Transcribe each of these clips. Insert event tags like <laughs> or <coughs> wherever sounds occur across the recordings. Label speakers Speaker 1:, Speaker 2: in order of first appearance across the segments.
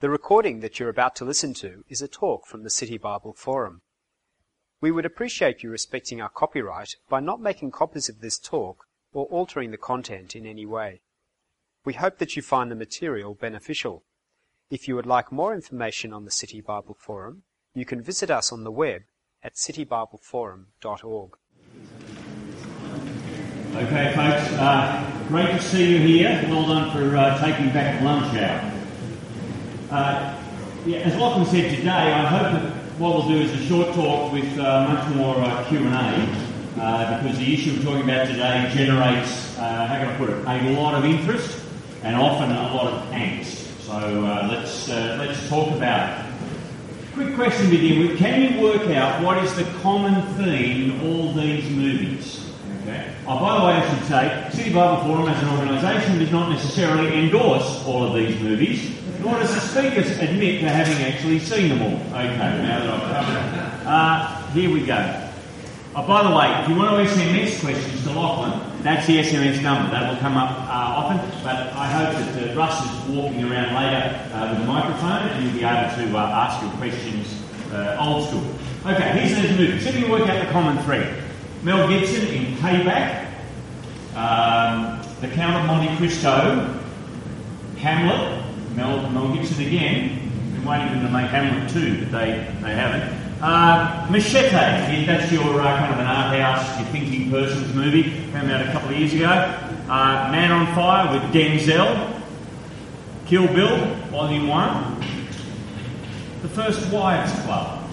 Speaker 1: The recording that you're about to listen to is a talk from the City Bible Forum. We would appreciate you respecting our copyright by not making copies of this talk or altering the content in any way. We hope that you find the material beneficial. If you would like more information on the City Bible Forum, you can visit us on the web at citybibleforum.org.
Speaker 2: Okay, folks, uh, great to see you here. Well done for uh, taking back lunch hour. Uh, yeah, as Lachlan said today, I hope that what we'll do is a short talk with uh, much more uh, Q&A uh, because the issue we're talking about today generates, how can I put it, a lot of interest and often a lot of angst. So let's, let's talk about it. Quick question to begin with. Can you work out what is the common theme in all these movies? Oh, by the way, I should say, City Bible Forum as an organisation does not necessarily endorse all of these movies, nor does the speakers admit to having actually seen them all. Okay, now that I've covered. Uh, here we go. Oh, by the way, if you want to SMS questions to Lachlan, that's the SMS number. That will come up uh, often, but I hope that uh, Russ is walking around later uh, with a microphone and you'll be able to uh, ask your questions uh, old school. Okay, here's those movies. If you work out the common thread. Mel Gibson in Payback, um, The Count of Monte Cristo, Hamlet, Mel, Mel Gibson again. Been waiting for them to make Hamlet 2, but they, they haven't. Uh, Machete, that's your uh, kind of an art house, your thinking person's movie, came out a couple of years ago. Uh, Man on Fire with Denzel, Kill Bill, Volume 1. The First Wives Club,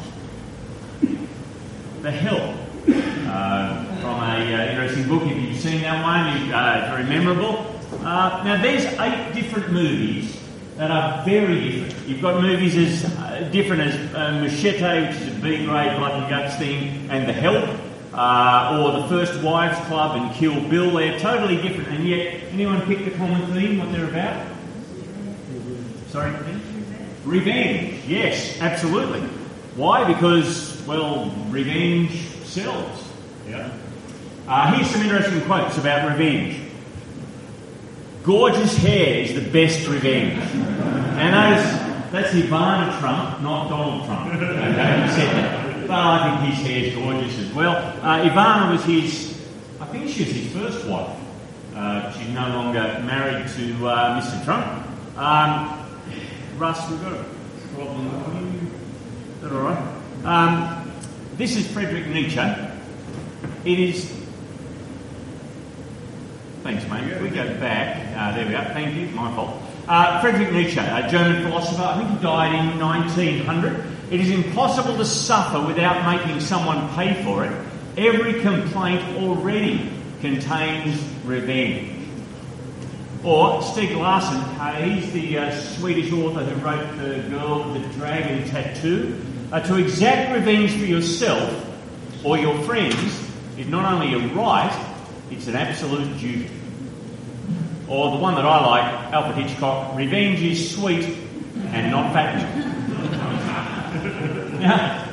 Speaker 2: The Help, uh, from a uh, interesting book. If you've seen that one, it's uh, very memorable. Uh, now, there's eight different movies that are very different. You've got movies as uh, different as uh, Machete, which is a B-grade blood and guts thing, and The Help, uh, or The First Wives Club and Kill Bill. They're totally different, and yet anyone pick the common theme, what they're about? Sorry? Revenge. Revenge. Yes, absolutely. Why? Because, well, revenge sells. Yeah. Uh, here's some interesting quotes about revenge. Gorgeous hair is the best revenge. And that's, Ivana Trump, not Donald Trump. Okay, said that. But I think his hair's gorgeous as well. Uh, Ivana was his, I think she was his first wife. Uh, she's no longer married to uh, Mr. Trump. Um, Russ, we've got a problem. Is that all right? Um, this is Friedrich Nietzsche. It is Thanks, mate. We go back. Uh, there we go. Thank you. My fault. Uh, Friedrich Nietzsche, a German philosopher, I think he died in 1900. It is impossible to suffer without making someone pay for it. Every complaint already contains revenge. Or Stieg Larsson, uh, he's the uh, Swedish author who wrote The Girl with the Dragon Tattoo. Uh, to exact revenge for yourself or your friends is not only a right, it's an absolute duty. Or the one that I like, Alfred Hitchcock, revenge is sweet and not fattening. <laughs> now,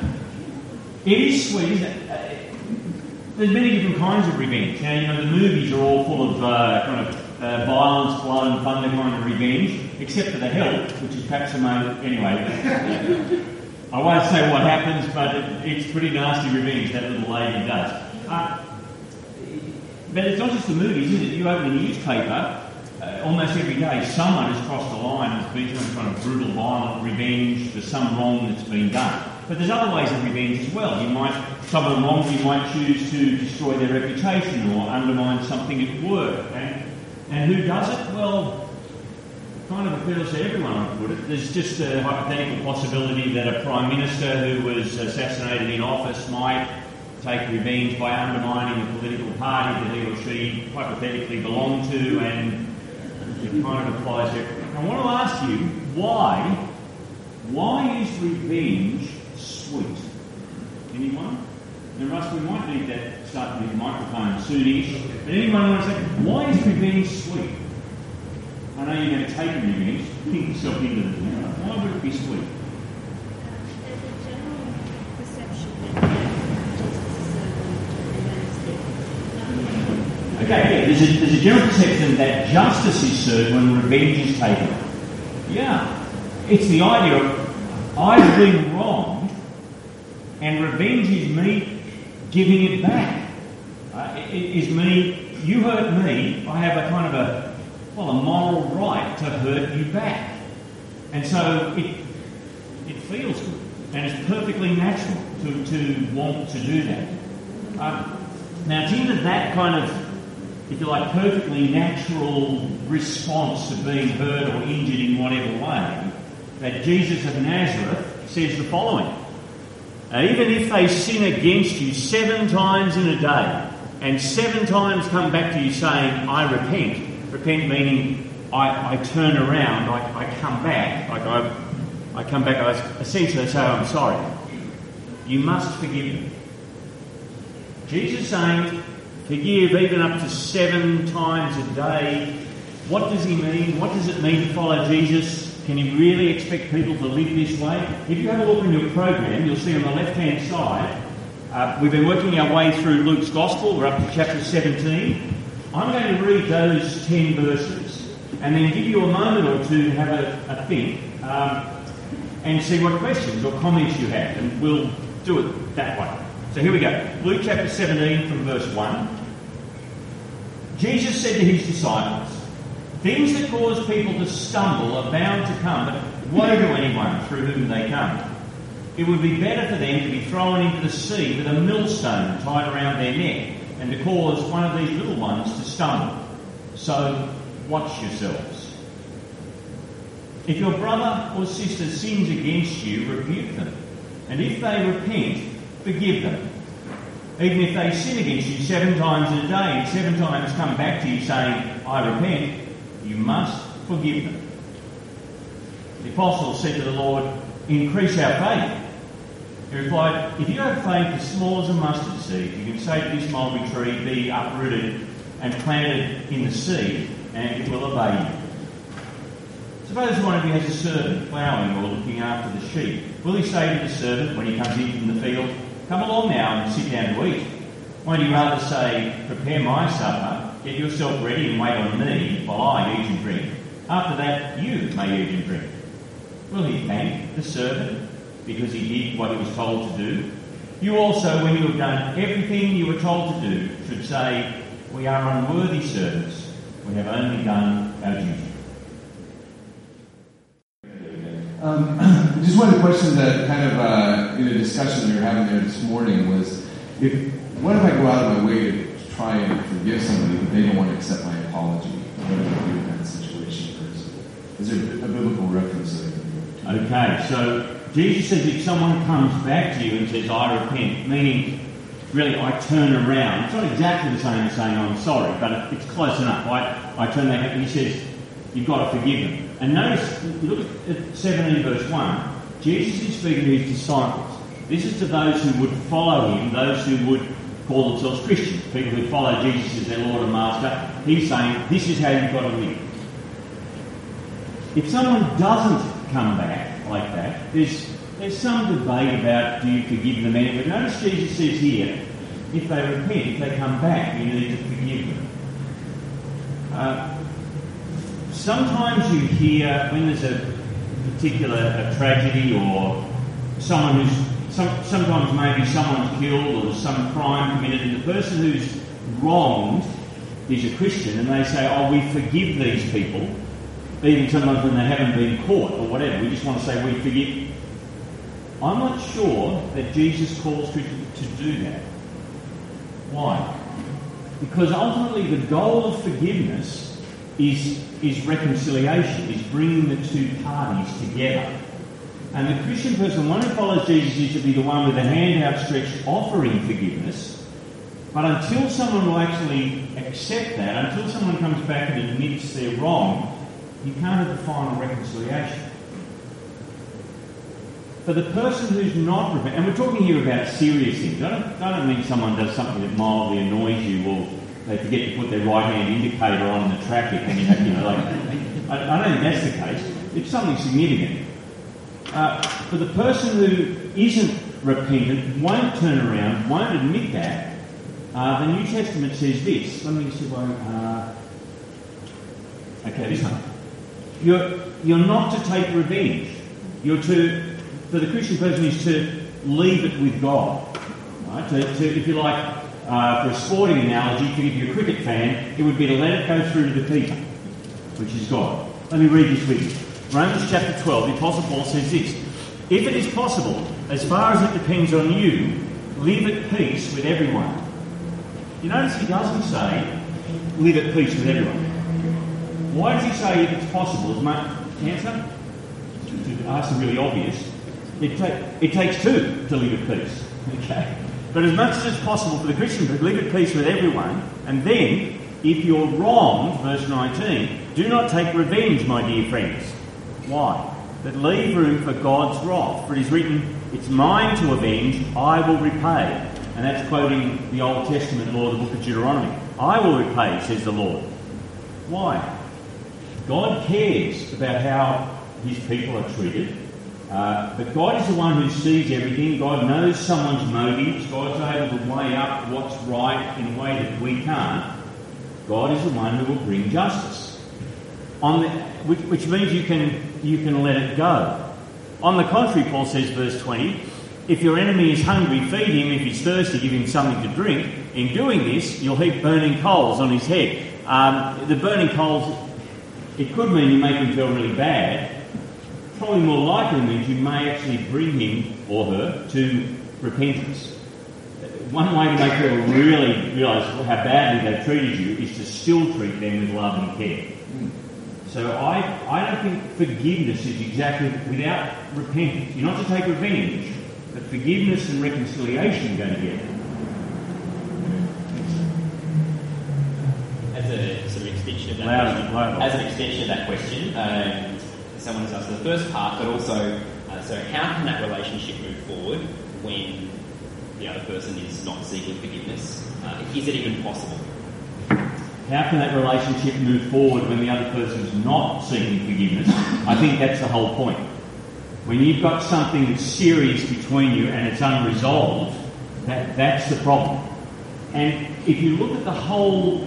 Speaker 2: it is sweet? Uh, there's many different kinds of revenge. Now, you know, the movies are all full of uh, kind of uh, violence, blood, and thunder kind of revenge, except for the help, which is perhaps the most. Anyway, I won't say what happens, but it, it's pretty nasty revenge that little lady does. Uh, but it's not just the movies, is it? You open a newspaper, uh, almost every day someone has crossed the line and has been some kind of brutal, violent revenge for some wrong that's been done. But there's other ways of revenge as well. You might, someone wrongs you might choose to destroy their reputation or undermine something at work. And, and who does it? Well, kind of appeals to everyone, I put it. There's just a hypothetical possibility that a Prime Minister who was assassinated in office might take revenge by undermining the political party that he or she hypothetically belonged to, and it kind of applies to. everyone. I want to ask you why? Why is revenge sweet? Anyone? And Russ, we might need that start with the microphone soonish. But anyone want to say why is revenge sweet? I know you're going to take revenge, think yourself into it. Why would it be sweet? Okay, there's a, there's a general perception that justice is served when revenge is taken. Yeah. It's the idea of I've been wronged, and revenge is me giving it back. Uh, it is me, you hurt me, I have a kind of a, well, a moral right to hurt you back. And so it, it feels good, and it's perfectly natural to, to want to do that. Um, now, it's into that kind of, if you like, perfectly natural response to being hurt or injured in whatever way that Jesus of Nazareth says the following. even if they sin against you seven times in a day, and seven times come back to you saying, I repent, repent meaning I, I turn around, I, I come back, like I, I come back, I essentially say, I'm sorry. You must forgive them. Jesus saying, forgive even up to seven times a day. What does he mean? What does it mean to follow Jesus? Can you really expect people to live this way? If you have a look in your program, you'll see on the left hand side, uh, we've been working our way through Luke's Gospel. We're up to chapter 17. I'm going to read those 10 verses and then give you a moment or two to have a, a think um, and see what questions or comments you have, and we'll do it that way. So here we go. Luke chapter 17 from verse 1. Jesus said to his disciples, Things that cause people to stumble are bound to come, but woe to anyone through whom they come. It would be better for them to be thrown into the sea with a millstone tied around their neck and to cause one of these little ones to stumble. So watch yourselves. If your brother or sister sins against you, rebuke them. And if they repent, forgive them. Even if they sin against you seven times a day and seven times come back to you saying, I repent, you must forgive them. The apostles said to the Lord, Increase our faith. He replied, If you have faith as small as a mustard seed, you can say to this mulberry tree, Be uprooted and planted in the sea, and it will obey you. Suppose one of you has a servant ploughing or looking after the sheep. Will he say to the servant when he comes in from the field, Come along now and sit down to eat? Won't he rather say, Prepare my supper, get yourself ready and wait on me while I eat and drink? After that, you may eat and drink. Will he thank the servant because he did what he was told to do? You also, when you have done everything you were told to do, should say, We are unworthy servants. We have only done our duty.
Speaker 3: Um, <clears throat> just one question that kind of uh, in a discussion we were having there this morning was, if what if I go out of my way to try and forgive somebody, but they don't want to accept my apology? What do I do in that situation? Is there a biblical reference there?
Speaker 2: Okay, so Jesus says if someone comes back to you and says, I repent, meaning really I turn around, it's not exactly the same as saying I'm sorry, but it's close enough. I, I turn back and he says, You've got to forgive them. And notice, look at 17 verse 1. Jesus is speaking to his disciples. This is to those who would follow him, those who would call themselves Christians, people who follow Jesus as their Lord and Master. He's saying, this is how you've got to live. If someone doesn't come back like that, there's, there's some debate about do you forgive them anyway. Notice Jesus says here, if they repent, if they come back, you need to forgive them. Uh, sometimes you hear when there's a particular a tragedy or someone who's some, sometimes maybe someone's killed or some crime committed, and the person who's wronged is a Christian, and they say, "Oh, we forgive these people," even sometimes when they haven't been caught or whatever. We just want to say we forgive. I'm not sure that Jesus calls Christians to do that. Why? Because ultimately, the goal of forgiveness is is reconciliation, is bringing the two parties together. And the Christian person, one who follows Jesus, is to be the one with a hand outstretched offering forgiveness. But until someone will actually accept that, until someone comes back and admits they're wrong, you can't have the final reconciliation. For the person who's not repentant, and we're talking here about serious things. I don't, I don't mean someone does something that mildly annoys you or they forget to put their right hand indicator on in the traffic and you have, you know, like, I, I don't think that's the case. It's something significant. Uh, for the person who isn't repentant, won't turn around, won't admit that, uh, the New Testament says this. Let me see I. Uh, okay, this one. You're, you're not to take revenge. You're to, for the Christian person, is to leave it with God. Right? To, to if you like, uh, for a sporting analogy, if you're a cricket fan, it would be to let it go through to the keeper, which is God. Let me read this with you. Romans chapter 12, the Apostle Paul says this If it is possible, as far as it depends on you, live at peace with everyone. You notice he doesn't say, live at peace with everyone. Why does he say if it's possible? As much answer? To really obvious. It, ta- it takes two to live at peace. <laughs> Okay? But as much as it's possible for the Christian to live at peace with everyone, and then, if you're wronged, verse 19, do not take revenge, my dear friends. Why? But leave room for God's wrath, for it is written, It's mine to avenge, I will repay. And that's quoting the Old Testament law, the book of Deuteronomy. I will repay, says the Lord. Why? God cares about how his people are treated. Uh, but God is the one who sees everything. God knows someone's motives. God's able to weigh up what's right in a way that we can't. God is the one who will bring justice. On the, which, which means you can, you can let it go. On the contrary, Paul says, verse 20, if your enemy is hungry, feed him. If he's thirsty, give him something to drink. In doing this, you'll heap burning coals on his head. Um, the burning coals, it could mean you make him feel really bad. Probably more likely means you may actually bring him or her to repentance. One way to make people really realise how badly they've treated you is to still treat them with love and care. So I, I don't think forgiveness is exactly without repentance. You're not to take revenge, but forgiveness and reconciliation go together.
Speaker 4: As a sort of extension of that question,
Speaker 2: louder.
Speaker 4: as an extension of that question, um, someone has asked the first part, but also, uh, so how can that relationship move forward when the other person is not seeking forgiveness? Uh, is it even possible?
Speaker 2: How can that relationship move forward when the other person is not seeking forgiveness? I think that's the whole point. When you've got something that's serious between you and it's unresolved, that, that's the problem. And if you look at the whole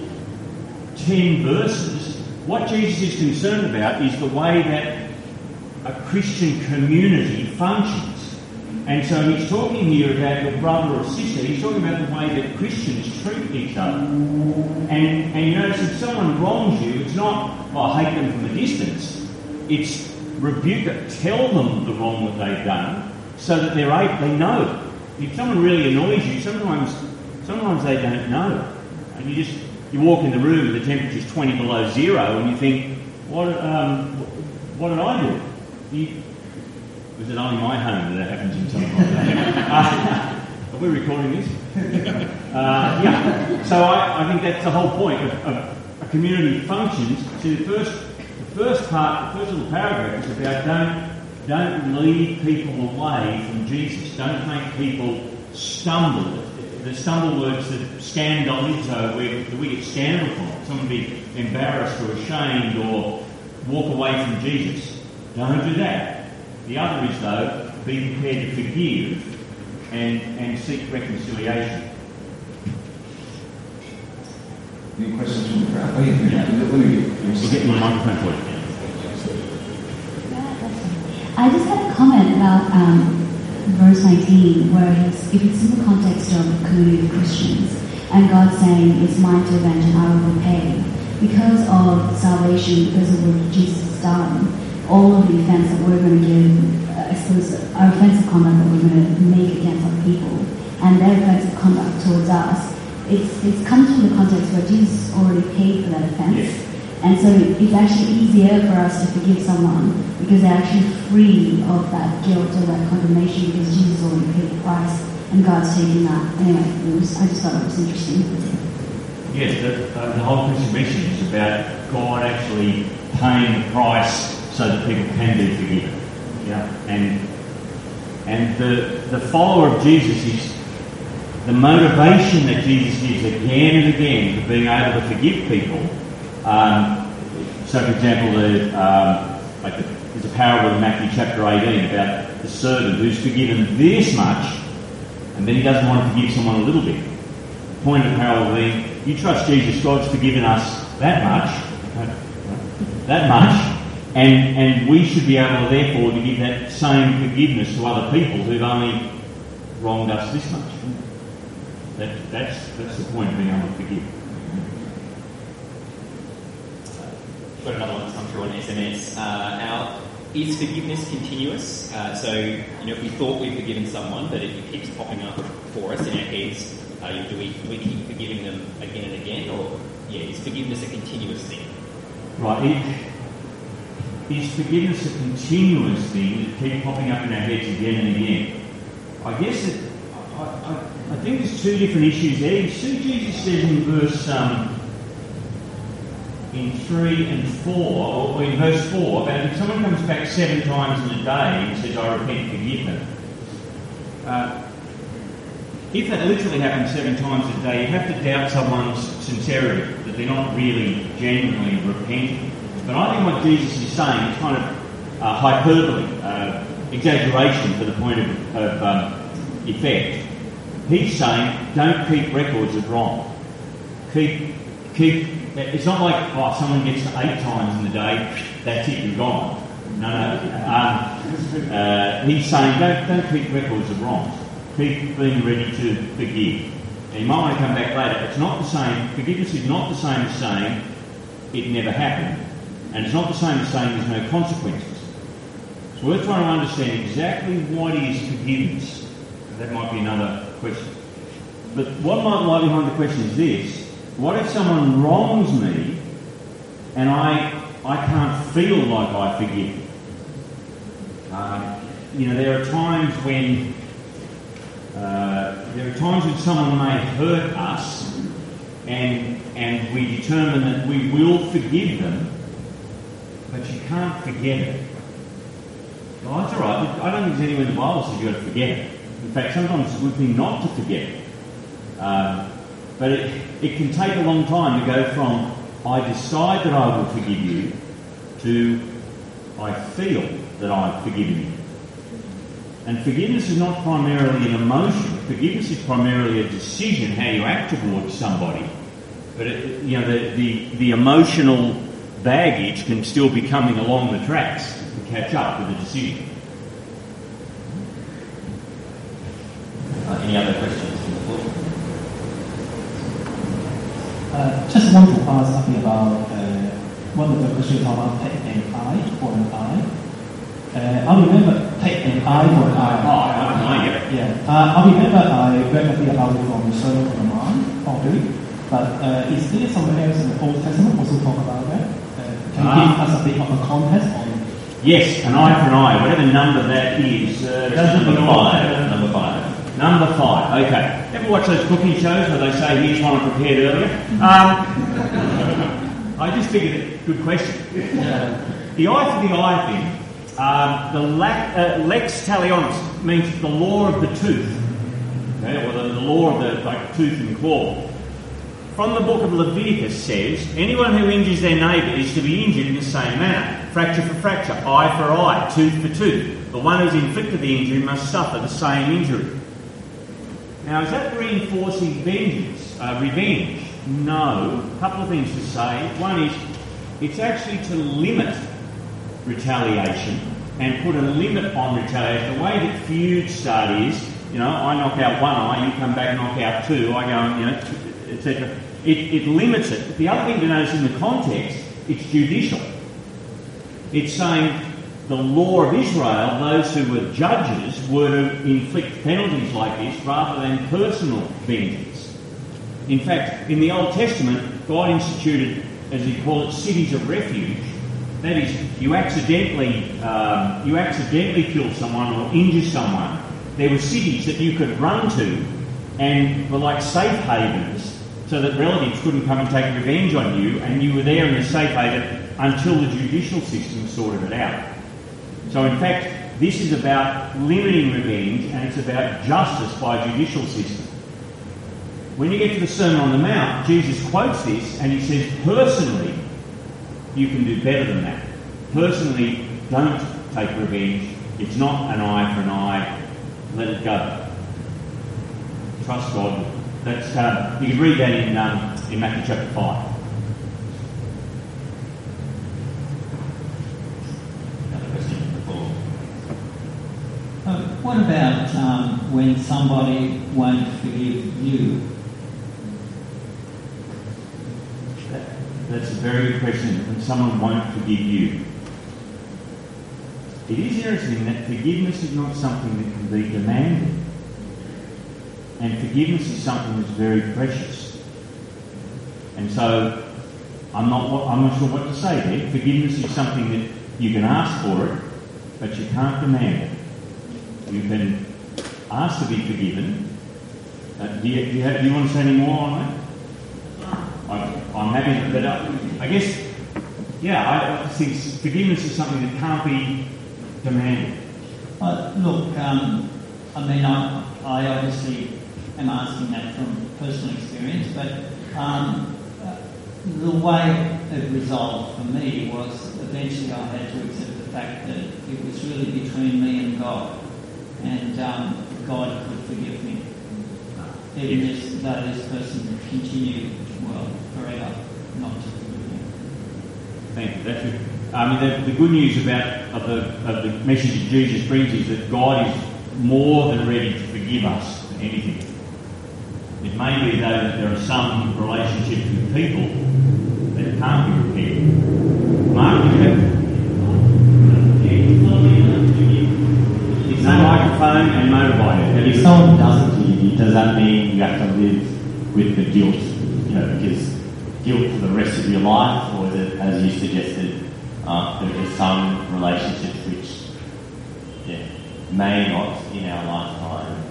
Speaker 2: 10 verses, what Jesus is concerned about is the way that a Christian community functions. And so he's talking here about your brother or sister. He's talking about the way that Christians treat each other. And, and you notice if someone wrongs you, it's not, oh, I hate them from a distance. It's rebuke it, tell them the wrong that they've done, so that they're able, they know. If someone really annoys you, sometimes sometimes they don't know. And you just you walk in the room and the temperature's 20 below zero, and you think, what um, what did I do? You, was it only my home that happens in like that? <laughs> Uh, are we recording this? Uh, yeah. So I, I think that's the whole point of, of a community functions. See, the first, the first part, the first little paragraph is about don't, don't lead people away from Jesus. Don't make people stumble. The stumble words that scandalizo, where do we get scandal from? Someone be embarrassed or ashamed or walk away from Jesus. Don't do that. The other is, though, be prepared to forgive and, and seek reconciliation.
Speaker 3: Any questions from the crowd? Oh, yeah, yeah. Let me
Speaker 2: We'll get you a microphone for you.
Speaker 5: I just had a comment about um, verse 19, where it's, if it's in the context of a community of Christians, and God saying, It's mine to avenge and I will repay. Because of salvation, because of what Jesus has done, all of the offense that we're going to give, uh, suppose, our offensive conduct that we're going to make against other people, and their offensive conduct towards us, it's, it's comes from the context where Jesus already paid for that offense.
Speaker 2: Yes.
Speaker 5: And so it's actually easier for us to forgive someone because they're actually free of that guilt or that condemnation because Jesus already paid the price and God's taking that. Anyway, it was, I just thought it was interesting.
Speaker 2: Yes, the, uh, the whole Christian message is about God actually paying the price so that people can be forgiven. Yeah, and and the the follower of Jesus is the motivation that Jesus gives again and again for being able to forgive people. Um, so, for example, the, um, like the, there's a parable in Matthew chapter 18 about the servant who's forgiven this much, and then he doesn't want to forgive someone a little bit. The point of the parable being, you trust Jesus, God's forgiven us that much, that much, And, and we should be able, to, therefore, to give that same forgiveness to other people who've only wronged us this much. That, that's, that's the point of being able to forgive.
Speaker 4: Got another one come through on SMS. Uh, our, is forgiveness continuous? Uh, so, you know, if we thought we'd forgiven someone, but it keeps popping up for us in our heads, uh, do, we, do we keep forgiving them again and again? Or, yeah, is forgiveness a continuous thing?
Speaker 2: Right. Is forgiveness a continuous thing that keeps popping up in our heads again and again? I guess it, I, I, I think there's two different issues there. You see, Jesus says in verse um, in three and four, or in verse four, about if someone comes back seven times in a day and says, "I repent, forgive them." Uh, if that literally happens seven times a day, you have to doubt someone's sincerity, that they're not really genuinely repenting. But I think what Jesus is saying is kind of uh, hyperbole, uh, exaggeration for the point of, of um, effect. He's saying, don't keep records of wrong. Keep, keep. It's not like oh, someone gets to eight times in the day, that's it, you're gone. No, no. Um, uh, he's saying, don't, don't keep records of wrongs keep being ready to forgive. Now you might want to come back later. It's not the same. Forgiveness is not the same as saying it never happened, and it's not the same as saying there's no consequences. So we're trying to understand exactly what is forgiveness. That might be another question. But what might lie behind the question is this: What if someone wrongs me, and I I can't feel like I forgive? Um, you know, there are times when uh, there are times when someone may hurt us and, and we determine that we will forgive them, but you can't forget it. That's all right. I don't think there's anywhere in the Bible says you've got to forget it. In fact, sometimes it's a good thing not to forget it. Uh, but it, it can take a long time to go from I decide that I will forgive you to I feel that I've forgiven you. And forgiveness is not primarily an emotion. Forgiveness is primarily a decision how you act towards somebody. But it, you know, the, the, the emotional baggage can still be coming along the tracks to catch up with the decision.
Speaker 4: Uh, any other questions from the floor?
Speaker 6: Uh, just want to ask something about uh, one of the questions about take an eye for an eye. Uh, I remember take an eye for an eye.
Speaker 2: Oh, I don't know, yeah.
Speaker 6: Yeah. Uh, I remember I read a bit about it from the Sermon on the Mount, probably. But uh, is there somewhere else in the Old Testament also talk about that? Uh, can you give us a bit of a context on
Speaker 2: Yes, an eye for an eye, whatever number that is. Uh,
Speaker 4: number five. Number five.
Speaker 2: Okay. Ever watch those cooking shows where they say, here's one I prepared earlier? Um, <laughs> I just figured, it, good question. The eye for the eye thing, um, the lac, uh, lex talionis means the law of the tooth, okay, or the, the law of the like tooth and claw. From the book of Leviticus says, anyone who injures their neighbour is to be injured in the same manner. Fracture for fracture, eye for eye, tooth for tooth. The one who's inflicted the injury must suffer the same injury. Now, is that reinforcing vengeance, uh, revenge? No. A couple of things to say. One is, it's actually to limit retaliation and put a limit on retaliation. The way that feuds start is, you know, I knock out one eye, you come back and knock out two, I go, you know, etc. It, it limits it. But the other thing to notice in the context, it's judicial. It's saying the law of Israel, those who were judges, were to inflict penalties like this rather than personal vengeance. In fact, in the Old Testament, God instituted, as he called it, cities of refuge. That is, you accidentally um, you accidentally kill someone or injure someone. There were cities that you could run to, and were like safe havens, so that relatives couldn't come and take revenge on you, and you were there in the safe haven until the judicial system sorted it out. So, in fact, this is about limiting revenge and it's about justice by judicial system. When you get to the Sermon on the Mount, Jesus quotes this and he says, personally, you can do better than that. Personally, don't take revenge. It's not an eye for an eye. Let it go. Trust God. That's, um, you can read that in, um, in Matthew chapter
Speaker 7: 5. What about um, when somebody won't forgive you?
Speaker 2: That, that's a very good question. When someone won't forgive you. It is interesting that forgiveness is not something that can be demanded. And forgiveness is something that's very precious. And so I'm not, I'm not sure what to say there. Forgiveness is something that you can ask for it, but you can't demand it. You can ask to be forgiven. Uh, do, you, do, you have, do you want to say any more on that? I'm, I'm happy, but uh, I guess, yeah, I think forgiveness is something that can't be demanded.
Speaker 7: Uh, look, um, I mean, I, I obviously am asking that from personal experience, but um, uh, the way it resolved for me was eventually I had to accept the fact that it was really between me and God, and um, God could forgive me, even if though this person continued, well, forever not to forgive me.
Speaker 2: Thank you. That's it. I mean, the, the good news about of the, of the message that Jesus brings is that God is more than ready to forgive us for anything. It may be, though, that there are some relationships with people that can't be repaired. Mark, you have. It's no microphone and motorbike.
Speaker 8: If someone doesn't you, does that mean you have to live with the guilt? You know, because guilt for the rest of your life, or is it, as you suggested, uh, there are some relationships which yeah, may not in our lifetime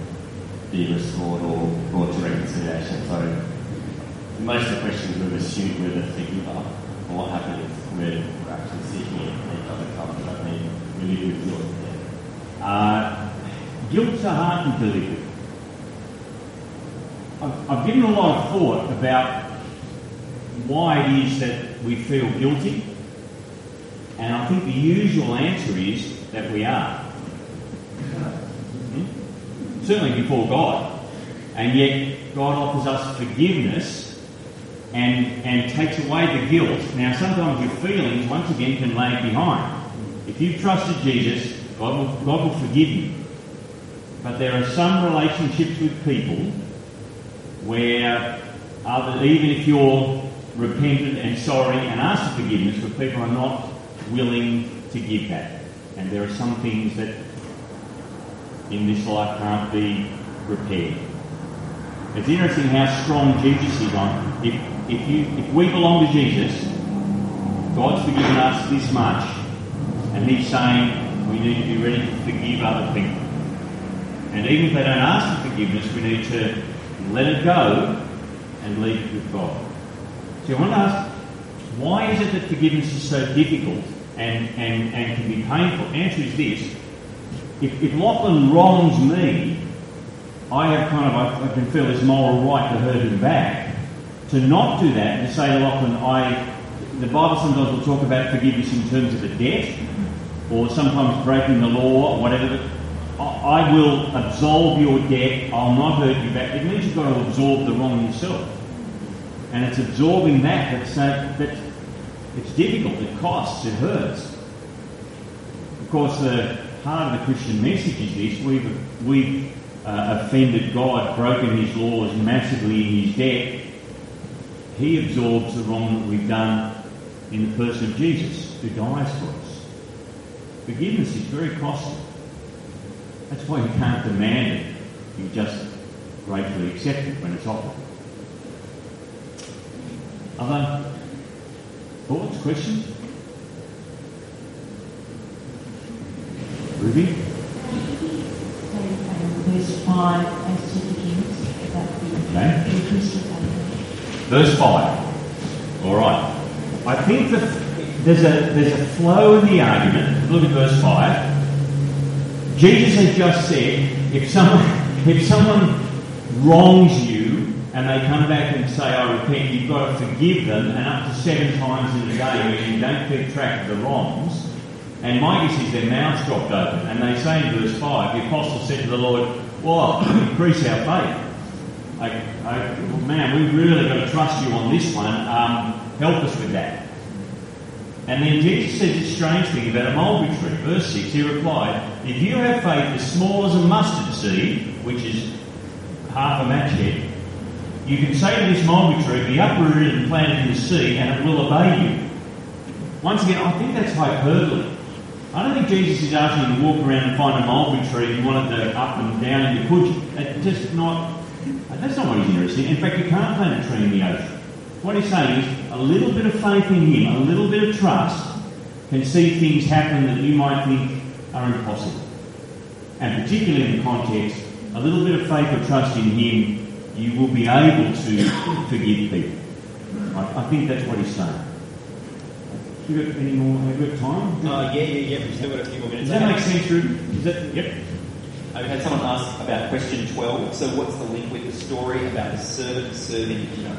Speaker 8: be restored or brought to reconciliation. So most of the questions we've assumed we're the forgiver. What happens when we're actually seeking it and it doesn't come? Does that mean we live with guilt? Yeah.
Speaker 2: Uh, guilt's a hard to live with. I've, I've given a lot of thought about why it is that we feel guilty, and I think the usual answer is that we are. Hmm? Certainly before God. And yet God offers us forgiveness and, and takes away the guilt. Now, sometimes your feelings, once again, can lag behind. If you've trusted Jesus, God will, God will forgive you. But there are some relationships with people where, other, even if you're repentant and sorry and ask for forgiveness, but people are not willing to give that. And there are some things that in this life can't be repaired. It's interesting how strong Jesus is on. If, if, you, if we belong to Jesus, God's forgiven us this much, and He's saying we need to be ready to forgive other people. And even if they don't ask for forgiveness, we need to let it go and leave it with God. So I want to ask, why is it that forgiveness is so difficult and, and, and can be painful? The answer is this. If, if Lachlan wrongs me, I have kind of, I, can feel this moral right to hurt him back. To not do that, to say to Lachlan, I, the Bible sometimes will talk about forgiveness in terms of a debt, or sometimes breaking the law, whatever. I will absolve your debt, I'll not hurt you back. It means you've got to absorb the wrong yourself. And it's absorbing that that's, that it's difficult, it costs, it hurts. Of course, the heart of the Christian message is this we've, we've uh, offended God, broken his laws massively in his death. He absorbs the wrong that we've done in the person of Jesus, who dies for us. Forgiveness is very costly. That's why you can't demand it. You just gratefully accept it when it's offered. Other thoughts, questions? Ruby?
Speaker 9: Verse 5 as to forgiveness about the,
Speaker 2: Okay. Verse 5. All right. I think that there's a, there's a flow in the argument. Look at verse 5. Jesus has just said, if someone, <laughs> if someone wrongs you and they come back and say, I repent, you've got to forgive them, and up to seven times in a day you don't keep track of the wrongs. And my guess is their mouths dropped open. And they say in verse 5, the apostle said to the Lord, Well, <coughs> increase our faith. I, I, man, we've really got to trust you on this one. Um, help us with that. And then Jesus says this strange thing about a mulberry tree. Verse 6, he replied, If you have faith as small as a mustard seed, which is half a match head, you can say to this mulberry tree, be uprooted and planted in the sea, and it will obey you. Once again, I think that's hyperbole. I don't think Jesus is asking you to walk around and find a mulberry tree if you wanted to up and down and you could. That's just not, that's not what he's interested in. In fact, you can't plant a tree in the ocean. What he's saying is a little bit of faith in him, a little bit of trust, can see things happen that you might think are impossible. And particularly in the context, a little bit of faith or trust in him, you will be able to <coughs> forgive people. I, I think that's what he's saying. You got any more? Have you got time?
Speaker 4: Uh, yeah, yeah, yeah. We've still got a few more minutes.
Speaker 2: Does that make sense, Rudy? Is that, yep.
Speaker 4: We had someone ask about question 12. So, what's the link with the story about the servant serving Peter?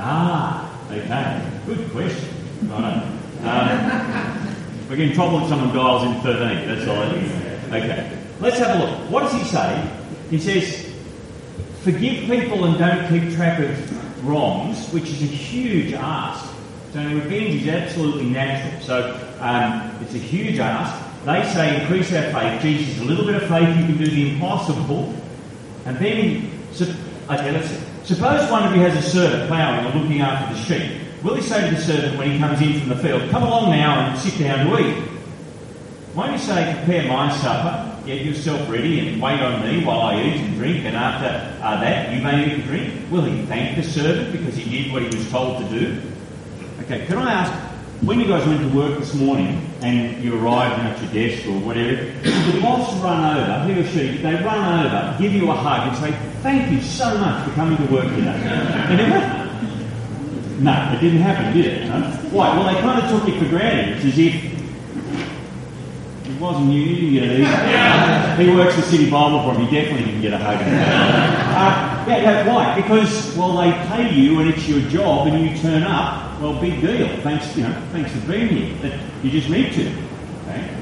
Speaker 2: Ah, okay. Good question. Right. Um, we're getting trouble if someone dials in 13. That's all. Okay. Let's have a look. What does he say? He says, forgive people and don't keep track of wrongs, which is a huge ask. So revenge is absolutely natural. So um, it's a huge ask. They say increase our faith. Jesus, a little bit of faith, you can do the impossible. And then, so, okay, let's see. Suppose one of you has a servant ploughing or looking after the sheep. Will he say to the servant when he comes in from the field, Come along now and sit down to eat? Won't you say, Prepare my supper, get yourself ready, and wait on me while I eat and drink, and after uh, that you may eat and drink? Will he thank the servant because he did what he was told to do? Okay, can I ask, when you guys went to work this morning and you arrived at your desk or whatever, did the boss run over, he or she, did they run over, give you a hug and say, thank you so much for coming to work today? It? No, it didn't happen, did it? No? Why? Well, they kind of took it for granted. It's as if it wasn't you, you didn't get it. He works the City Bible Forum, he definitely didn't get a hug. <laughs> Uh, yeah, why? Because, well, they pay you and it's your job and you turn up, well, big deal. Thanks, you know, thanks for being here. But you just need to. Okay?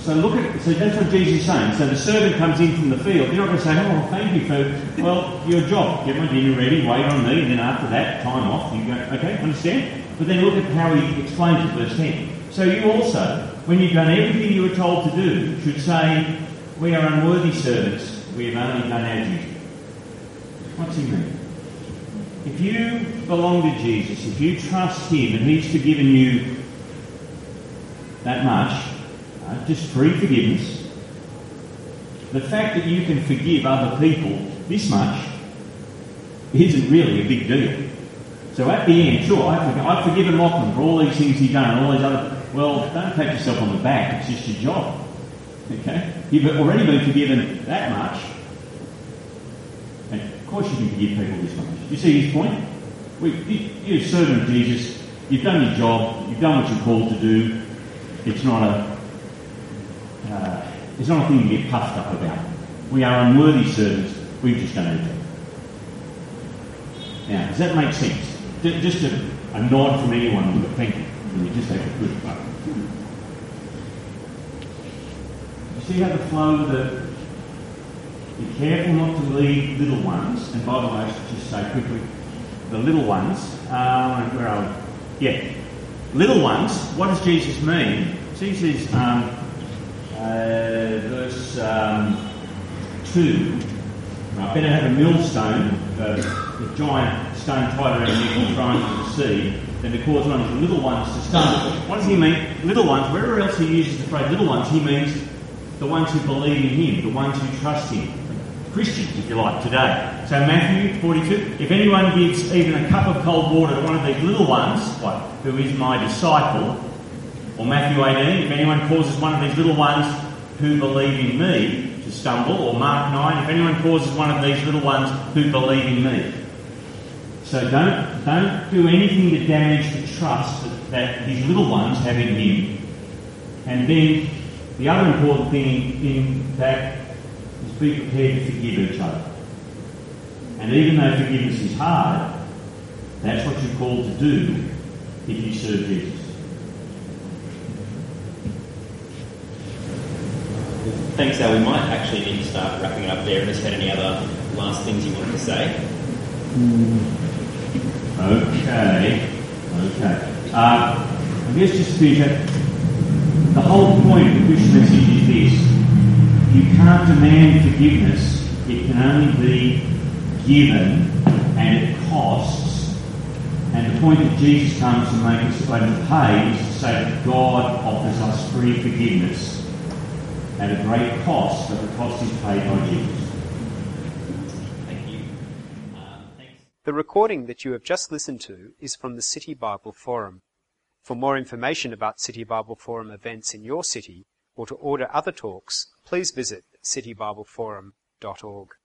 Speaker 2: So look at, so that's what Jesus is saying. So the servant comes in from the field. You're not going to say, oh, thank you for, well, your job. Get my dinner ready, wait on me, and then after that, time off. You go, okay, understand? But then look at how he explains it, verse 10. So you also, when you've done everything you were told to do, should say, we are unworthy servants. We have only done our duty. What's he mean? If you belong to Jesus, if you trust him and he's forgiven you that much, uh, just free forgiveness, the fact that you can forgive other people this much isn't really a big deal. So at the end, sure, I've, forg- I've forgiven Lachlan for all these things he's done and all these other. Well, don't pat yourself on the back. It's just your job. Okay, you've already been forgiven that much, of course you can forgive people this much. You see his point? We, you, you're a servant of Jesus. You've done your job. You've done what you're called to do. It's not a uh, it's not a thing to get puffed up about. We are unworthy servants. We've just done our job. Now, does that make sense? Ju- Just a, a nod from anyone, but thank you. You just have a good buck. You see how the flow of the. Be careful not to leave little ones, and by the way, I should just say quickly, the little ones, um, where are we? Yeah. Little ones, what does Jesus mean? Says, um, uh, verse um, 2, I better have a millstone, uh, a giant stone tied around your neck and thrown into the sea, than to cause one of the little ones to stumble. What does he mean? Little ones, wherever else he uses the phrase little ones, he means the ones who believe in him, the ones who trust him. Christians, if you like, today. So Matthew 42, if anyone gives even a cup of cold water to one of these little ones, what, who is my disciple, or Matthew 18, if anyone causes one of these little ones who believe in me to stumble, or Mark 9, if anyone causes one of these little ones who believe in me. So don't, don't do anything to damage the trust that, that these little ones have in him. And then the other important thing in fact, that is be prepared to forgive each other. And even though forgiveness is hard, that's what you're called to do if you serve Jesus.
Speaker 4: Thanks, Al. We might actually need to start wrapping it up there unless you had any other last things you wanted to say.
Speaker 2: Okay. Okay. Uh, I guess just finish it. The whole point of the Christian message is this. You can't demand forgiveness. It can only be given and it costs. And the point that Jesus comes to make us going to pay is to say that God offers us free forgiveness at a great cost, but the cost is paid by Jesus.
Speaker 4: Thank you. Uh.
Speaker 1: The recording that you have just listened to is from the City Bible Forum. For more information about City Bible Forum events in your city or to order other talks, please visit citybibleforum.org.